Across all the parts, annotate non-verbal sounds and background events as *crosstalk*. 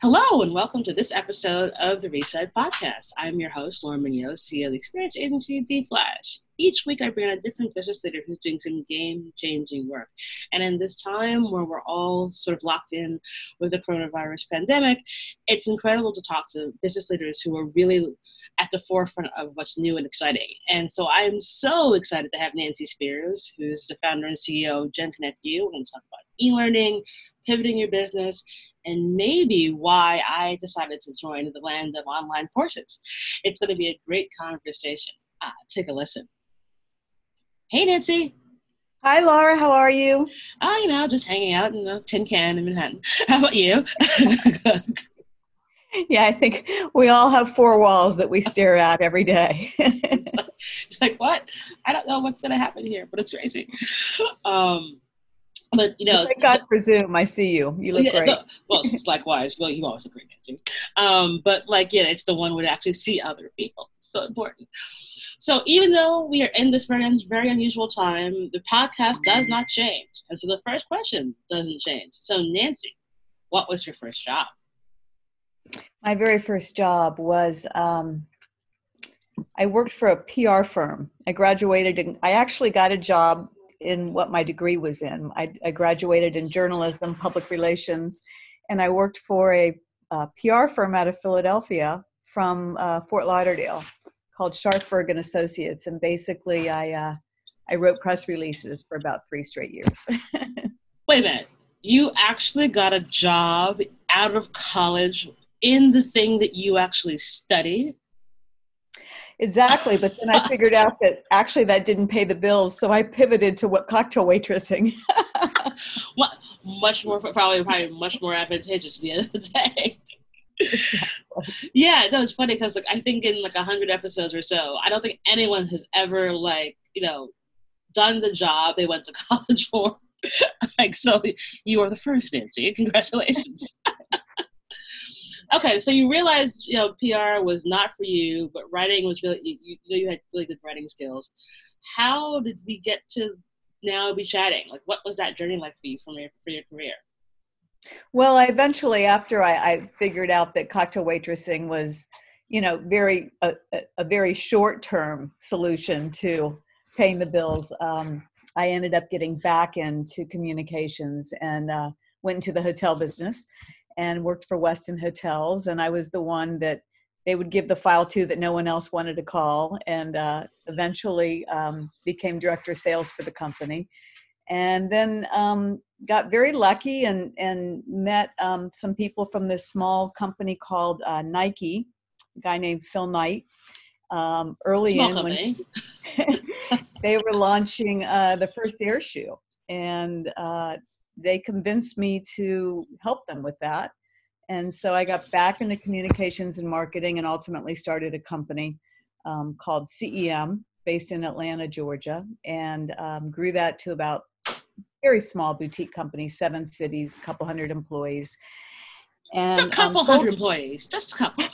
Hello, and welcome to this episode of the Reset Podcast. I'm your host, Lauren Munoz, CEO of the experience agency The Flash. Each week, I bring on a different business leader who's doing some game changing work. And in this time where we're all sort of locked in with the coronavirus pandemic, it's incredible to talk to business leaders who are really at the forefront of what's new and exciting. And so I'm so excited to have Nancy Spears, who's the founder and CEO of Gen Connect U. We're going to talk about e learning, pivoting your business, and maybe why I decided to join the land of online courses. It's going to be a great conversation. Uh, take a listen. Hey, Nancy. Hi, Laura. How are you? Oh, you know, just hanging out in a tin can in Manhattan. *laughs* How about you? *laughs* yeah, I think we all have four walls that we stare *laughs* at every day. it's, like, it's, like, what? I don't know what's going to happen here, but it's crazy. Um, but you know, thank God for Zoom. I see you. You look yeah, great. No, well, *laughs* likewise. Well, you always look great, Nancy. Um, but like, yeah, it's the one where to actually see other people. It's so important. So even though we are in this very very unusual time, the podcast does not change, and so the first question doesn't change. So Nancy, what was your first job? My very first job was um, I worked for a PR firm. I graduated and I actually got a job in what my degree was in. I, I graduated in journalism, public relations, and I worked for a, a PR firm out of Philadelphia from uh, Fort Lauderdale called Sharpsburg and Associates. And basically, I uh, I wrote press releases for about three straight years. *laughs* Wait a minute. You actually got a job out of college in the thing that you actually studied? Exactly, but then I *laughs* figured out that actually that didn't pay the bills, so I pivoted to what cocktail waitressing. *laughs* what much more probably probably much more advantageous the end of the day. Exactly. Yeah, no, it's funny because like I think in like a hundred episodes or so, I don't think anyone has ever like you know done the job they went to *laughs* college for. like so, you are the first, Nancy. Congratulations okay, so you realized you know PR was not for you, but writing was really you, you know you had really good writing skills. How did we get to now be chatting? Like, what was that journey like for you from your for your career? Well, I eventually, after I, I figured out that cocktail waitressing was, you know, very a, a very short term solution to paying the bills, um, I ended up getting back into communications and uh, went into the hotel business and worked for Westin Hotels. And I was the one that they would give the file to that no one else wanted to call, and uh, eventually um, became director of sales for the company. And then um, got very lucky and, and met um, some people from this small company called uh, Nike, a guy named Phil Knight. Um, early small in, company. when *laughs* they were launching uh, the first air shoe, and uh, they convinced me to help them with that. And so I got back into communications and marketing and ultimately started a company um, called CEM based in Atlanta, Georgia, and um, grew that to about very small boutique company, seven cities, a couple hundred employees. And, a couple um, hundred employees, just a couple.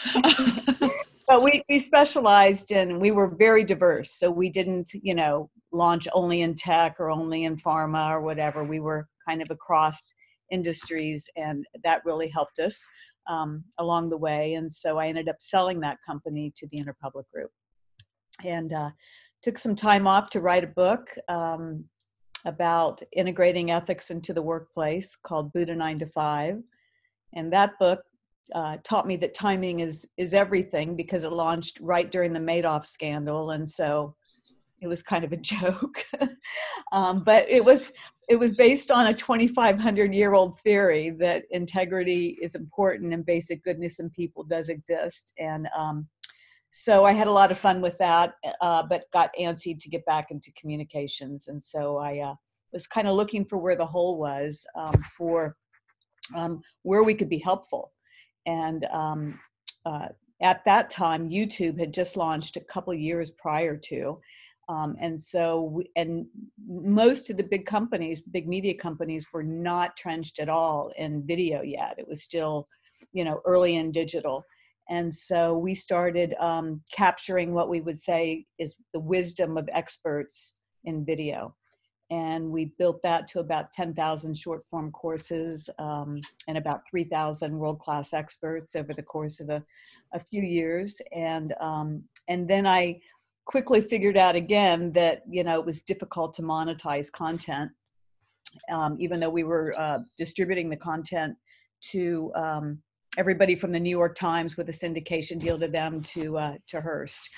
*laughs* but we, we specialized in, we were very diverse. So we didn't, you know, launch only in tech or only in pharma or whatever. We were kind of across industries, and that really helped us um, along the way. And so I ended up selling that company to the Interpublic Group, and uh, took some time off to write a book um, about integrating ethics into the workplace called Buddha Nine to Five, and that book uh, taught me that timing is is everything because it launched right during the Madoff scandal, and so it was kind of a *laughs* joke. um, but it was it was based on a 2500 year old theory that integrity is important and basic goodness in people does exist. And um, so i had a lot of fun with that uh, but got antsy to get back into communications. And so i uh, was kind of looking for where the hole was um, for um, where we could be helpful. And um, uh, at that time youtube had just launched a couple years prior to um, and so, and most of the big companies, big media companies, were not trenched at all in video yet. It was still, you know, early in digital. And so we started um, capturing what we would say is the wisdom of experts in video. and we built that to about 10,000 short form courses um, and about 3,000 world class experts over the course of a, a few years. And um, and then I quickly figured out again that you know it was difficult to monetize content, um, even though we were uh, distributing the content to um, everybody from the New York Times with a syndication deal to them to uh, to Hearst,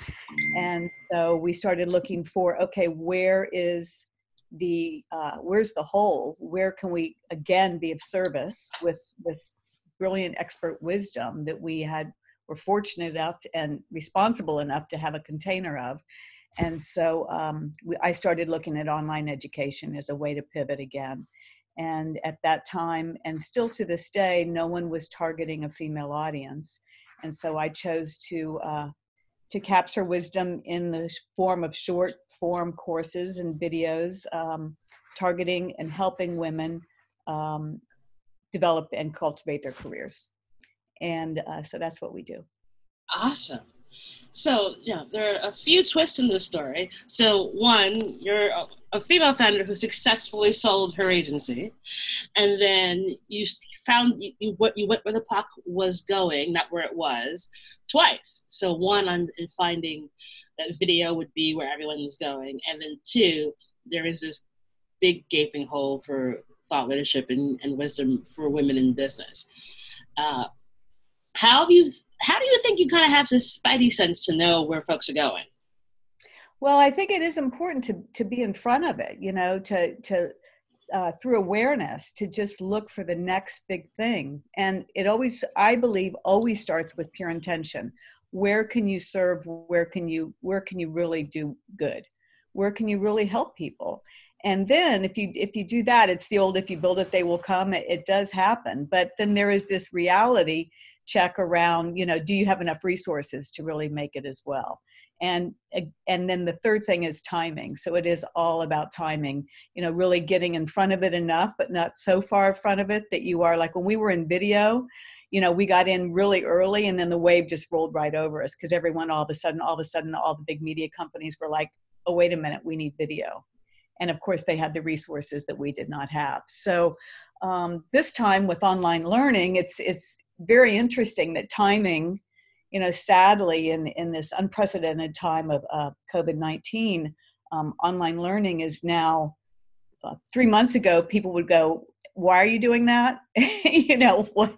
and so we started looking for okay, where is the uh, where's the hole? Where can we again be of service with this brilliant expert wisdom that we had were fortunate enough and responsible enough to have a container of. And so um, we, I started looking at online education as a way to pivot again. And at that time, and still to this day, no one was targeting a female audience. And so I chose to uh, to capture wisdom in the form of short form courses and videos, um, targeting and helping women um, develop and cultivate their careers. And uh, so that's what we do. Awesome. So, yeah, there are a few twists in this story. So, one, you're a, female founder who successfully sold her agency, and then you found you, you, you went where the puck was going, not where it was, twice. So, one, on in finding that video would be where everyone is going, and then two, there is this big gaping hole for thought leadership and, and wisdom for women in business. Uh, how have you how do you think you kind of have this spidey sense to know where folks are going? Well i think it is important to to be in front of it you know to to uh, through awareness to just look for the next big thing. And it always i believe always starts with pure intention. Where can you serve? Where can you where can you really do good? Where can you really help people? And then if you if you do that it's the old if you build it they will come. It, it does happen. But then there is this reality check around you know do you have enough resources to really make it as well? And and then the third thing is timing. So it is all about timing you know really getting in front of it enough but not so far in front of it that you are like when we were in video you know we got in really early and then the wave just rolled right over us because everyone all of a sudden all of a sudden all the big media companies were like oh wait a minute we need video. And of course they had the resources that we did not have. So um, this time with online learning it's it's very interesting that timing, you know, sadly, in, in this unprecedented time of uh, COVID 19, um, online learning is now uh, three months ago, people would go, why are you doing that? *laughs* You know what,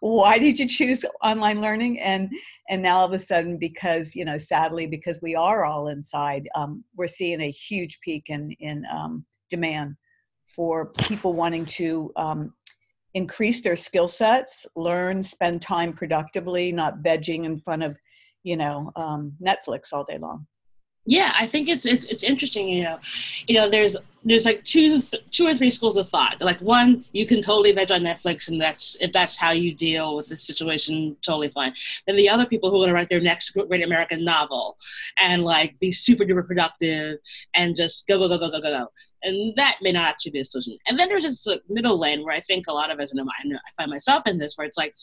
why did you choose online learning? And and now all of a sudden because you know sadly because we are all inside um, we're seeing a huge peak in in um, demand for people wanting to um, increase their skill sets, learn, spend time productively, not vegging in front of, you know, um, Netflix all day long. Yeah, I think it's it's it's interesting. You know, you know, there's there's like two two or three schools of thought. Like one, you can totally veg on Netflix, and that's if that's how you deal with the situation, totally fine. Then the other people who going to write their next great American novel and like be super duper productive and just go go go go go go go. And that may not actually be a solution. And then there's this middle lane where I think a lot of us, and I find myself in this, where it's like,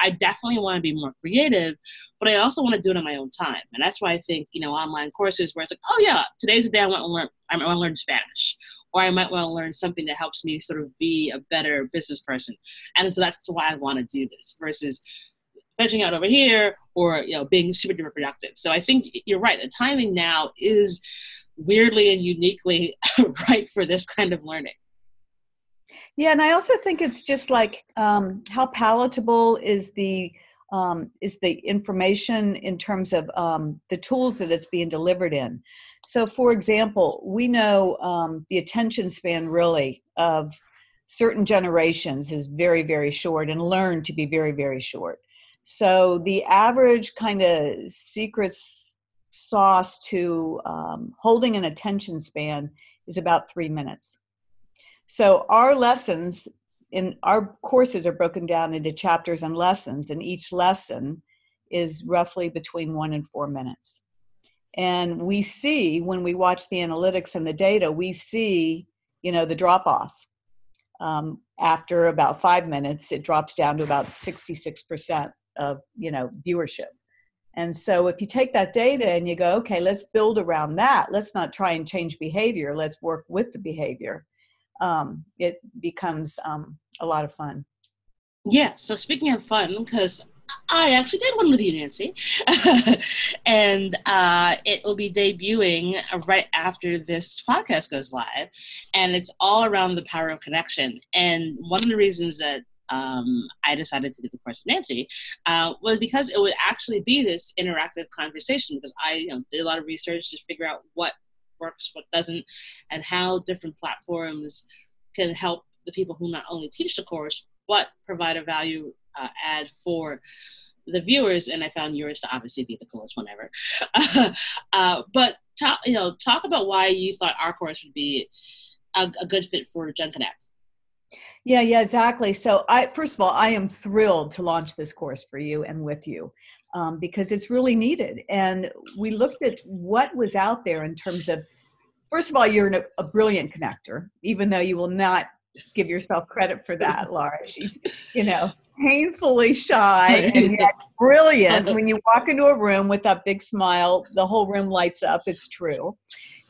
I definitely want to be more creative, but I also want to do it on my own time. And that's why I think, you know, online courses where it's like, oh yeah, today's the day I want to learn I want to learn Spanish. Or I might want to learn something that helps me sort of be a better business person. And so that's why I want to do this versus fetching out over here or you know being super duper productive. So I think you're right. The timing now is weirdly and uniquely *laughs* right for this kind of learning. Yeah, and I also think it's just like um, how palatable is the um, is the information in terms of um, the tools that it's being delivered in. So, for example, we know um, the attention span really of certain generations is very, very short and learn to be very, very short. So, the average kind of secret sauce to um, holding an attention span is about three minutes. So, our lessons in our courses are broken down into chapters and lessons, and each lesson is roughly between one and four minutes. And we see when we watch the analytics and the data, we see, you know, the drop off. Um, after about five minutes, it drops down to about 66% of, you know, viewership. And so if you take that data and you go, okay, let's build around that. Let's not try and change behavior. Let's work with the behavior. Um, it becomes um, a lot of fun. Yeah. So speaking of fun, because I actually did one with you, Nancy, *laughs* and uh, it will be debuting right after this podcast goes live, and it's all around the power of connection. And one of the reasons that um, I decided to do the course with Nancy uh, was because it would actually be this interactive conversation. Because I, you know, did a lot of research to figure out what works, what doesn't, and how different platforms can help the people who not only teach the course but provide a value uh, add for the viewers. And I found yours to obviously be the coolest one ever. *laughs* uh, but talk, you know, talk about why you thought our course would be a, a good fit for Gen Connect. Yeah, yeah, exactly. So, I first of all, I am thrilled to launch this course for you and with you um, because it's really needed. And we looked at what was out there in terms of, first of all, you're an, a brilliant connector, even though you will not give yourself credit for that, *laughs* Laura. She's, you know, painfully shy *laughs* and yet brilliant. when you walk into a room with that big smile, the whole room lights up. It's true,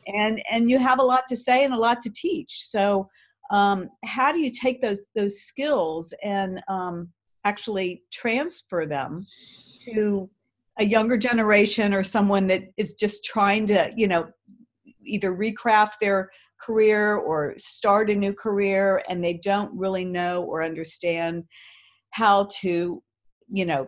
and and you have a lot to say and a lot to teach. So, um, how do you take those those skills and um, actually transfer them to a younger generation or someone that is just trying to, you know, either recraft their career or start a new career and they don't really know or understand how to you know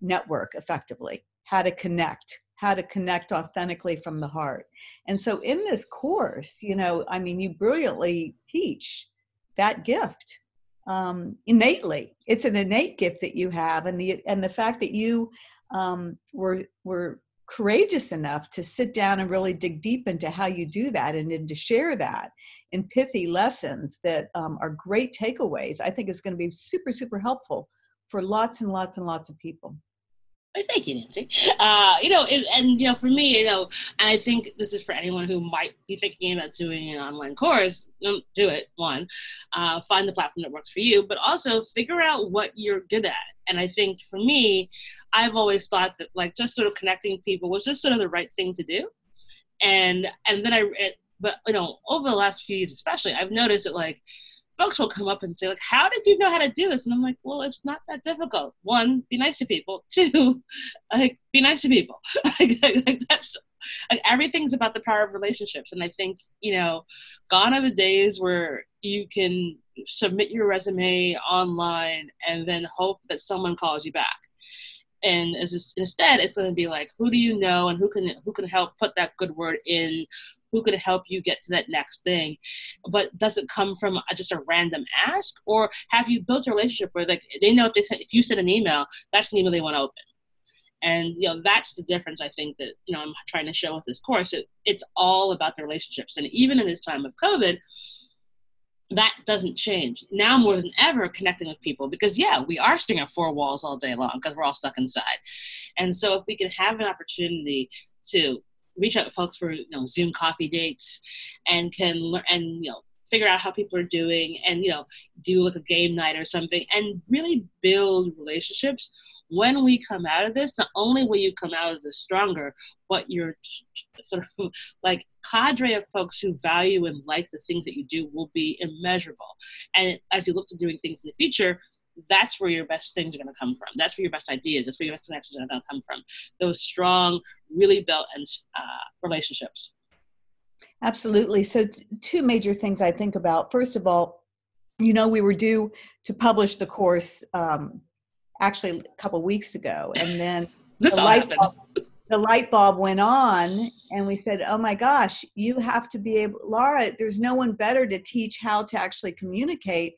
network effectively how to connect how to connect authentically from the heart. And so in this course you know i mean you brilliantly teach that gift um, innately it's an innate gift that you have and the and the fact that you um, were were courageous enough to sit down and really dig deep into how you do that and then to share that in pithy lessons that um, are great takeaways, I think is going to be super, super helpful for lots and lots and lots of people. Thank you, Nancy. Uh, you know, it, and you know, for me, you know, and I think this is for anyone who might be thinking about doing an online course. do it. One, uh, find the platform that works for you, but also figure out what you're good at. And I think for me, I've always thought that like just sort of connecting people was just sort of the right thing to do. And and then I, it, but you know, over the last few years, especially, I've noticed that like folks will come up and say like how did you know how to do this? And i'm like well it's not that difficult. One be nice to people. *laughs* Two like be nice to people. *laughs* Like, like that's like everything's about the power of relationships. And i think you know gone are the days where you can submit your resume online and then hope that someone calls you back. And as instead it's going to be like who do you know and who can who can help put that good word in who could help you get to that next thing. But does it come from just a random ask? Or have you built a relationship where like they know if they if you send an email that's an email they want to open. And you know that's the difference i think that you know i'm trying to show with this course. It, it's all about the relationships. And even in this time of covid that doesn't change. Now more than ever connecting with people because yeah we are staying at four walls all day long because we're all stuck inside. And so if we can have an opportunity to reach out to folks for you know Zoom coffee dates, and can learn and you know figure out how people are doing, and you know do like a game night or something, and really build relationships. When we come out of this, not only will you come out of this stronger, but your sort of *laughs* like cadre of folks who value and like the things that you do will be immeasurable. And as you look to doing things in the future, that's where your best things are going to come from. That's where your best ideas, that's where your best connections are going to come from. Those strong, really built and uh, relationships. Absolutely. So, t- two major things I think about. First of all, you know, we were due to publish the course um, actually a couple weeks ago, and then *laughs* this the, light bulb, the light bulb went on, and we said, "Oh my gosh, you have to be able, Laura. There's no one better to teach how to actually communicate,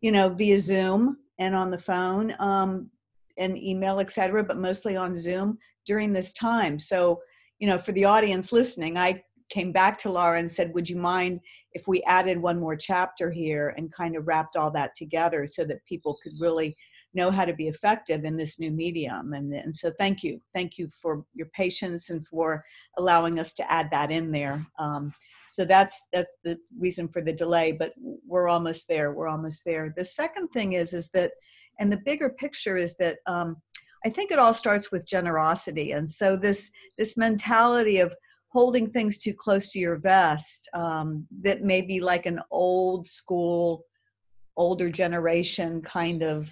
you know, via Zoom and on the phone um, and email, etc., but mostly on Zoom during this time. So, you know, for the audience listening, I came back to Laura and said, Would you mind if we added one more chapter here and kind of wrapped all that together so that people could really know how to be effective in this new medium? And, and so, thank you. Thank you for your patience and for allowing us to add that in there. Um, so that's that's the reason for the delay but we're almost there we're almost there the second thing is is that and the bigger picture is that um, I think it all starts with generosity. And so this this mentality of holding things too close to your vest um, that may be like an old school, older generation kind of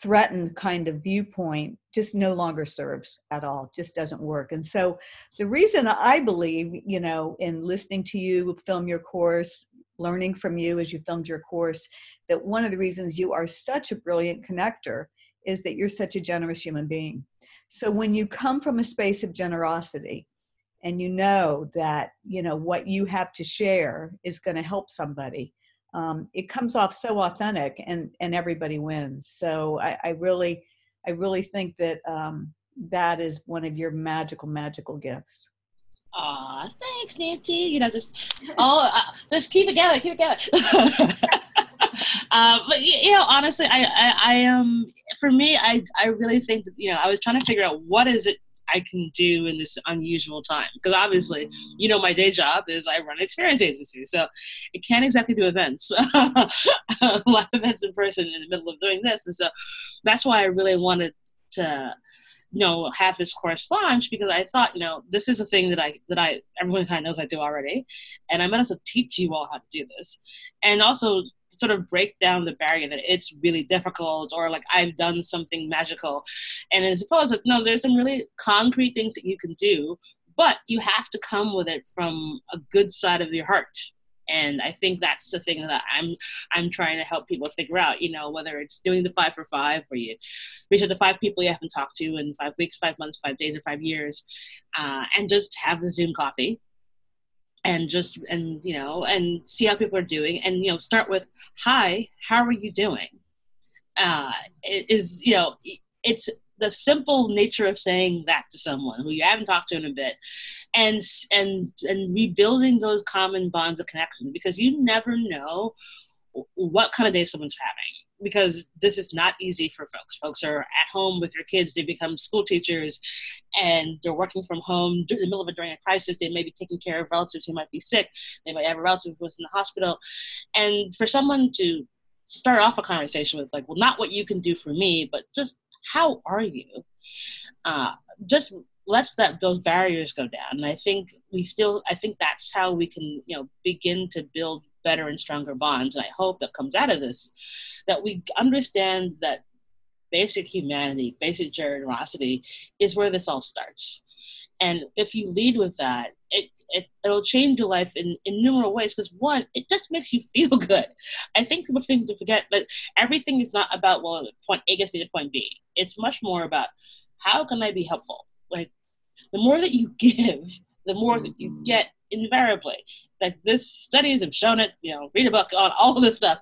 threatened kind of viewpoint just no longer serves at all just doesn't work. And so the reason i believe you know in listening to you film your course learning from you as you filmed your course that one of the reasons you are such a brilliant connector is that you're such a generous human being. So when you come from a space of generosity and you know that you know what you have to share is going to help somebody um, it comes off so authentic and and everybody wins so i, I really i really think that um, that is one of your magical magical gifts Aw, thanks, Nancy. You know, just all, uh, just keep it going, keep it going. *laughs* uh, but you know, honestly, I, I, I am. Um, for me, I, I really think that you know, I was trying to figure out what is it I can do in this unusual time? Because obviously, mm. you know, my day job is I run an experience agency, so I can't exactly do events, *laughs* a lot of events in person in the middle of doing this, and so that's why I really wanted to you know have this course launch because I thought you know this is a thing that I that I everyone kind of knows I do already, and I'm to teach you all how to do this, and also sort of break down the barrier that it's really difficult or like I've done something magical. And as opposed to, no, there's some really concrete things that you can do, but you have to come with it from a good side of your heart. And I think that's the thing that I'm I'm trying to help people figure out. You know, whether it's doing the five for five, where you reach out to five people you haven't talked to in five weeks, five months, five days, or five years, uh, and just have a Zoom coffee and just and you know and see how people are doing and you know start with hi how are you doing uh it is you know it's the simple nature of saying that to someone who you haven't talked to in a bit and and and rebuilding those common bonds of connection because you never know what kind of day someone's having because this is not easy for folks. Folks are at home with their kids, they become school teachers, and they're working from home in the middle of it during a crisis. They may be taking care of relatives who might be sick, they might have a relative who's in the hospital. And for someone to start off a conversation with, like, well, not what you can do for me, but just how are you? Uh, just lets that those barriers go down and i think we still i think that's how we can you know begin to build better and stronger bonds. And I hope that comes out of this that we understand that basic humanity, basic generosity is where this all starts. And if you lead with that, it, it it'll change your life in, in numerous ways. Because one, it just makes you *laughs* feel good. I think people think to forget that everything is not about well, point A gets me to point B. It's much more about how can I be helpful. Like the more that you *laughs* give, the more that you get invariably. Like this studies have shown it, you know, read a book on all of this stuff.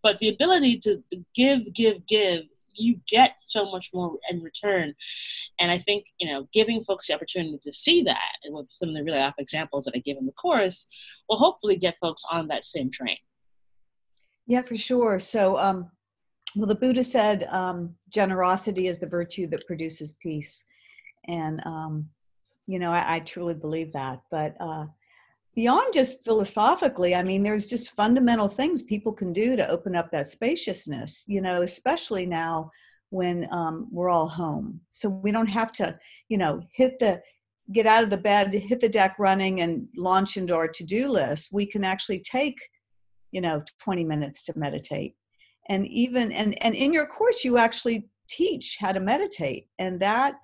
But the ability to give, give, give, you get so much more in return. And I think, you know, giving folks the opportunity to see that and with some of the really off examples that I give in the course will hopefully get folks on that same train. Yeah, for sure. So, um, well, the Buddha said um, generosity is the virtue that produces peace. And, um, you know, I, I truly believe that. But uh, beyond just philosophically i mean there's just fundamental things people can do to open up that spaciousness you know especially now when um, we're all home. So we don't have to you know hit the get out of the bed hit the deck running and launch into our to-do list. We can actually take you know 20 minutes to meditate. And even and and in your course you actually teach how to meditate. And that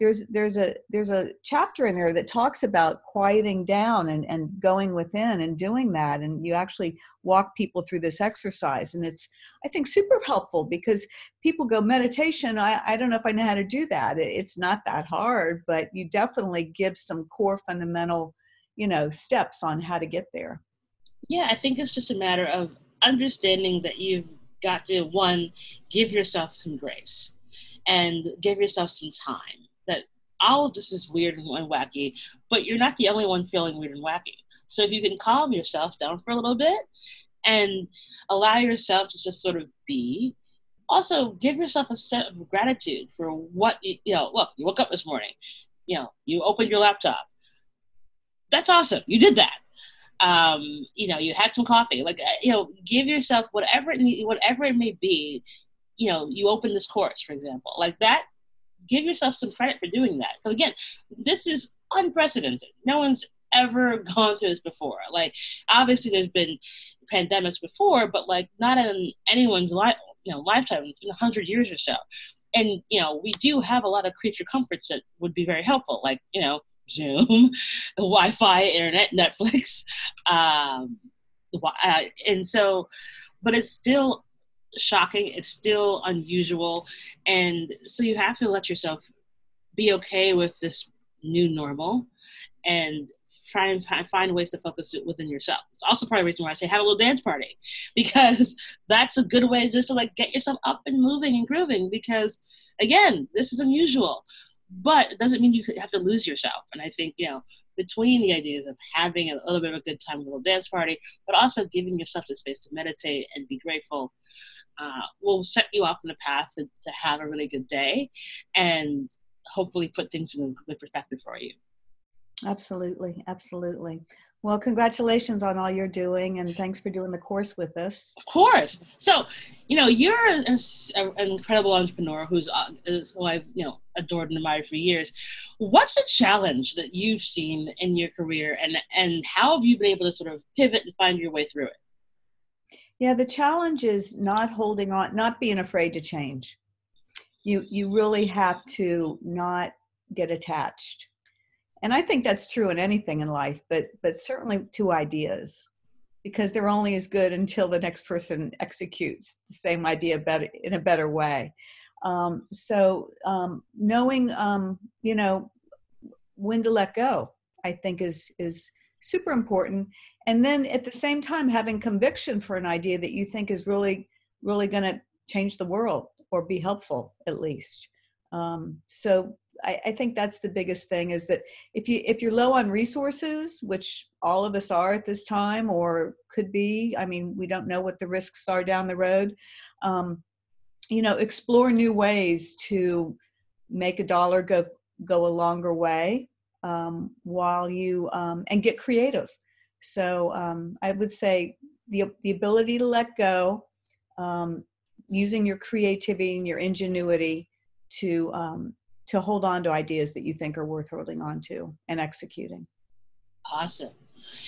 there's there's a there's a chapter in there that talks about quieting down and, and going within and doing that. And you actually walk people through this exercise. And it's i think super helpful because people go meditation i, I don't know if i know how to do that. It's not that hard but you definitely give some core fundamental you know steps on how to get there. Yeah i think it's just a matter of understanding that you've got to one give yourself some grace and give yourself some time all of this is weird and wacky, but you're not the only one feeling weird and wacky. So if you can calm yourself down for a little bit and allow yourself to just sort of be, also give yourself a set of gratitude for what you, you know. Look, you woke up this morning, you know, you opened your laptop. That's awesome. You did that. Um, you know, you had some coffee. Like, uh, you know, give yourself whatever it, whatever it may be. You know, you open this course, for example, like that give yourself some credit for doing that. So again, this is unprecedented. No one's ever *laughs* gone through this before. Like obviously there's been pandemics before, but like not in anyone's life you know lifetime. It's been a hundred years or so. And you know, we do have a lot of creature comforts that would be very helpful, like, you know, Zoom, *laughs* Wi-Fi, internet, Netflix, um, uh, and so, but it's still shocking. It's still unusual, and so you have to let yourself be okay with this new normal, and try and find ways to focus it within yourself. It's also part of the reason why I say have a little dance party *laughs* because that's a good way just to like get yourself up and moving and grooving. Because again, this is unusual, but it doesn't mean you have to lose yourself. And I think you know between the ideas of having a little bit of a good time, with a little dance party, but also giving yourself the space to meditate and be grateful. Uh, will set you off on the path to, to have a really good day and hopefully put things in a good perspective for you. Absolutely, absolutely. Well, congratulations on all you're doing, and thanks for doing the course with us. Of course. So, you know, you're an incredible entrepreneur who's uh, who I've you know adored and admired for years. What's a challenge that you've seen in your career, and and how have you been able to sort of pivot and find your way through it? Yeah, the challenge is not holding on, not being afraid to change. You you really have to not get attached and i think that's true in anything in life but but certainly to ideas because they're only as good until the next person executes the same idea better in a better way. Um, so um, knowing um, you know when to let go i think is is super important. And then at the same time having conviction for an idea that you think is really really going to change the world or be helpful at least. Um, so I, I, think that's the biggest thing is that if you if you're low on resources which all of us are at this time or could be i mean we don't know what the risks are down the road um, you know explore new ways to make a dollar go go a longer way um, while you um, and get creative. So um, i would say the, the ability to let go um, using your creativity and your ingenuity to um, to hold on to ideas that you think are worth holding on to and executing. Awesome.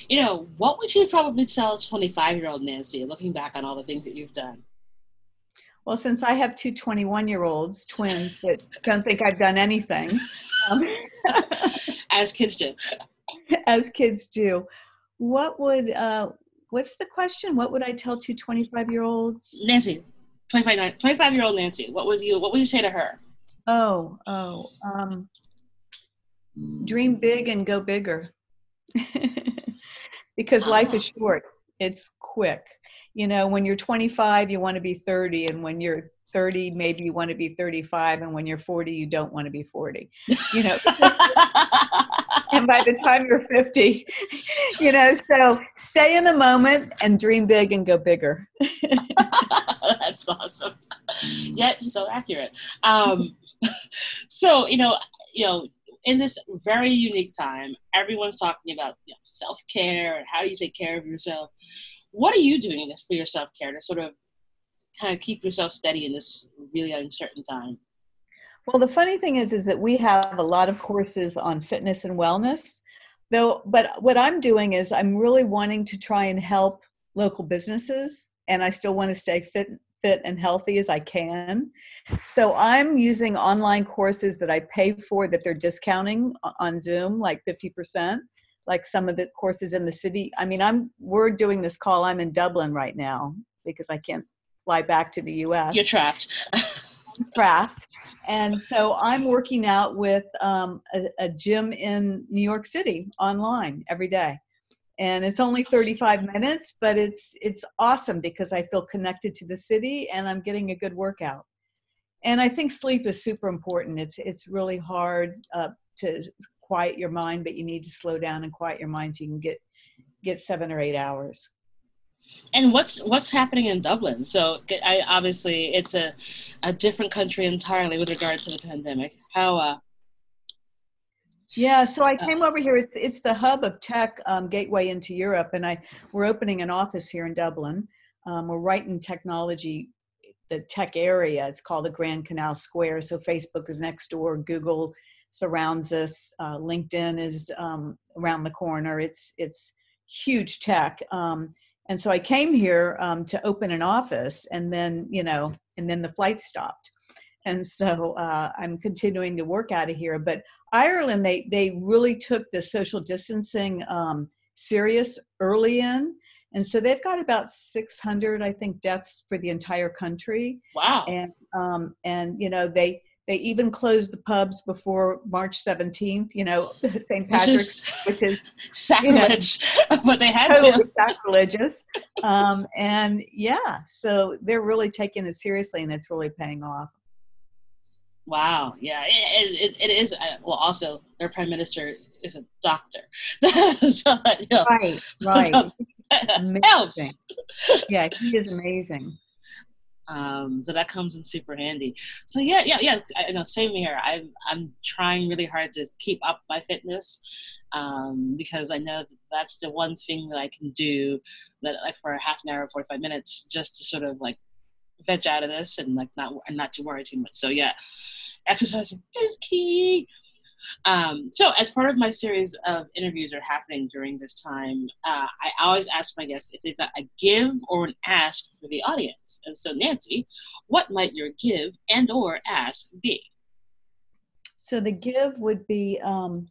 You know, what would you probably tell 25 year old Nancy looking back on all the things that you've done? Well, since I have two 21 year olds, twins, that don't think I've done anything. Um, *laughs* as kids do. *laughs* As kids do. What would, uh, what's the question? What would I tell two 25 year olds? Nancy, 25, 25 year old Nancy, what would you, what would you say to her? Oh, oh, um, dream big and go bigger. *laughs* because life is short. It's quick. You know, when you're 25, you want to be 30, and when you're 30, maybe you want to be 35, and when you're 40, you don't want to be 40. You know, *laughs* and by the time you're 50, you know, so stay in the moment and dream big and go bigger. *laughs* That's awesome. Yet so accurate. Um, *laughs* so you know, you know, in this very unique time, everyone's talking about you know, self care and how do you take care of yourself. What are you doing this for your self care to sort of kind of keep yourself steady in this really uncertain time? Well, the funny thing is, is that we have a lot of courses on fitness and wellness, though. But what I'm doing is I'm really wanting to try and help local businesses, and I still want to stay fit fit and healthy as I can. So I'm using online courses that I pay for that they're discounting on Zoom, like 50%, like some of the courses in the city. I mean, I'm we're doing this call. I'm in Dublin right now because I can't fly back to the US. You're trapped. trapped. And so I'm working out with um, a, a gym in New York City online every day and it's only 35 minutes but it's it's awesome because i feel connected to the city and i'm getting a good workout. And i think sleep is super important. It's it's really hard uh, to quiet your mind but you need to slow down and quiet your mind so you can get get seven or eight hours. And what's what's happening in dublin? So i obviously it's a, a different country entirely with regard to the pandemic. How uh, yeah, so I uh, came over here. It's it's the hub of tech um, gateway into Europe, and I we're opening an office here in Dublin. Um, we're right in technology the tech area. It's called the Grand Canal Square. So Facebook is next door, Google surrounds us, uh, LinkedIn is um, around the corner. It's it's huge tech. Um, and so I came here um, to open an office, and then you know, and then the flight stopped, and so uh, I'm continuing to work out of here. But Ireland, they they really took the social distancing um, serious early in, and so they've got about 600, I think, deaths for the entire country. Wow! And um, and you know they they even closed the pubs before March 17th, you know, *laughs* St. Patrick's, which is, which is sacrilege, you know, *laughs* but they had totally to. sacrilegious. Um, and yeah, so they're really taking it seriously and it's really paying off. Wow. Yeah, it, it, it is. Uh, well, also, their prime minister is a doctor. *laughs* so, you know, right, right. *laughs* helps. Yeah, he is amazing. Um, so that comes in super handy. So yeah, yeah, yeah. I know. Same here. I'm I'm trying really hard to keep up my fitness um, because I know that that's the one thing that I can do that like for a half an hour, forty five minutes, just to sort of like veg out of this and like not and not to worry too much. So yeah, exercising is key. Um, so, as part of my series of interviews that are happening during this time, uh, I always ask my guests if they've got a give or an ask for the audience. And so, Nancy, what might your give and or ask be? So, the give would be um,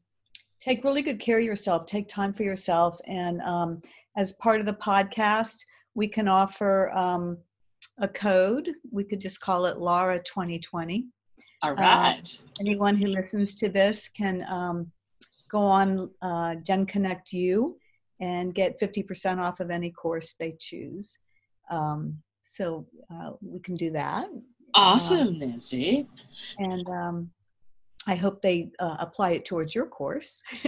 take really good care of yourself, take time for yourself, and um, as part of the podcast, we can offer um, a code. We could just call it Laura 2020. All right. uh. Uh, anyone who listens to this can um, go on uh, Gen Connect U and get 50% off of any course they choose. Um, so uh, we can do that. Awesome, um, Nancy. And um, I hope they uh, apply it towards your course. *laughs*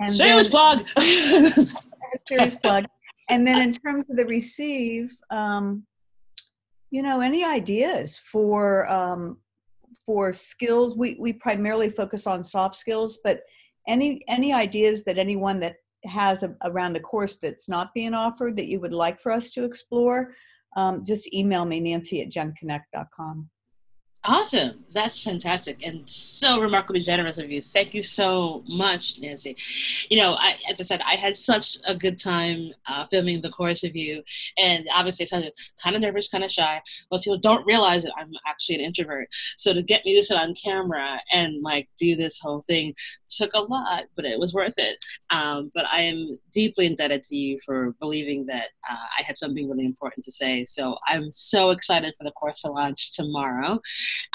and Shameless plug. *laughs* serious plug. And then in terms of the receive, um, you know, any ideas for um, for skills? We, we primarily focus on soft skills but any any ideas that anyone that has a, around the course that's not being offered that you would like for us to explore um, just email me nancy at genconnect.com Awesome. That's fantastic and so remarkably generous of you. Thank you so much, Nancy. You know, I, as I said, I had such a good time uh, filming the course of you. And obviously, I tell you, kind of nervous, kind of shy. But if people don't realize that I'm actually an introvert. So to get me to sit on camera and like do this whole thing took a lot, but it was worth it. Um, but I am deeply indebted to you for believing that uh, I had something really important to say. So I'm so excited for the course to launch tomorrow.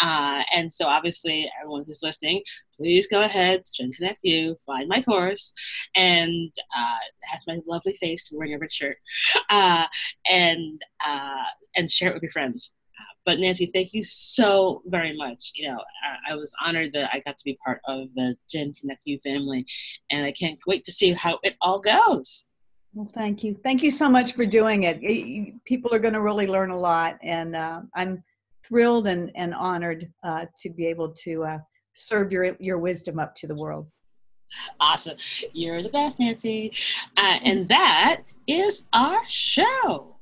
Uh, and so, obviously, everyone who's listening, please go ahead, Gen Connect U, find my course, and uh, has my lovely face wearing a red shirt, uh, and uh, and share it with your friends. Uh, but Nancy, thank you so very much. You know, I, I, was honored that I got to be part of the Gen Connect U family, and I can't wait to see how it all goes. Well, thank you. Thank you so much for doing it. People are going to really learn a lot, and uh, I'm thrilled and, and honored uh, to be able to uh, serve your, your wisdom up to the world. Awesome. You're the best, Nancy. Uh, and that is our show.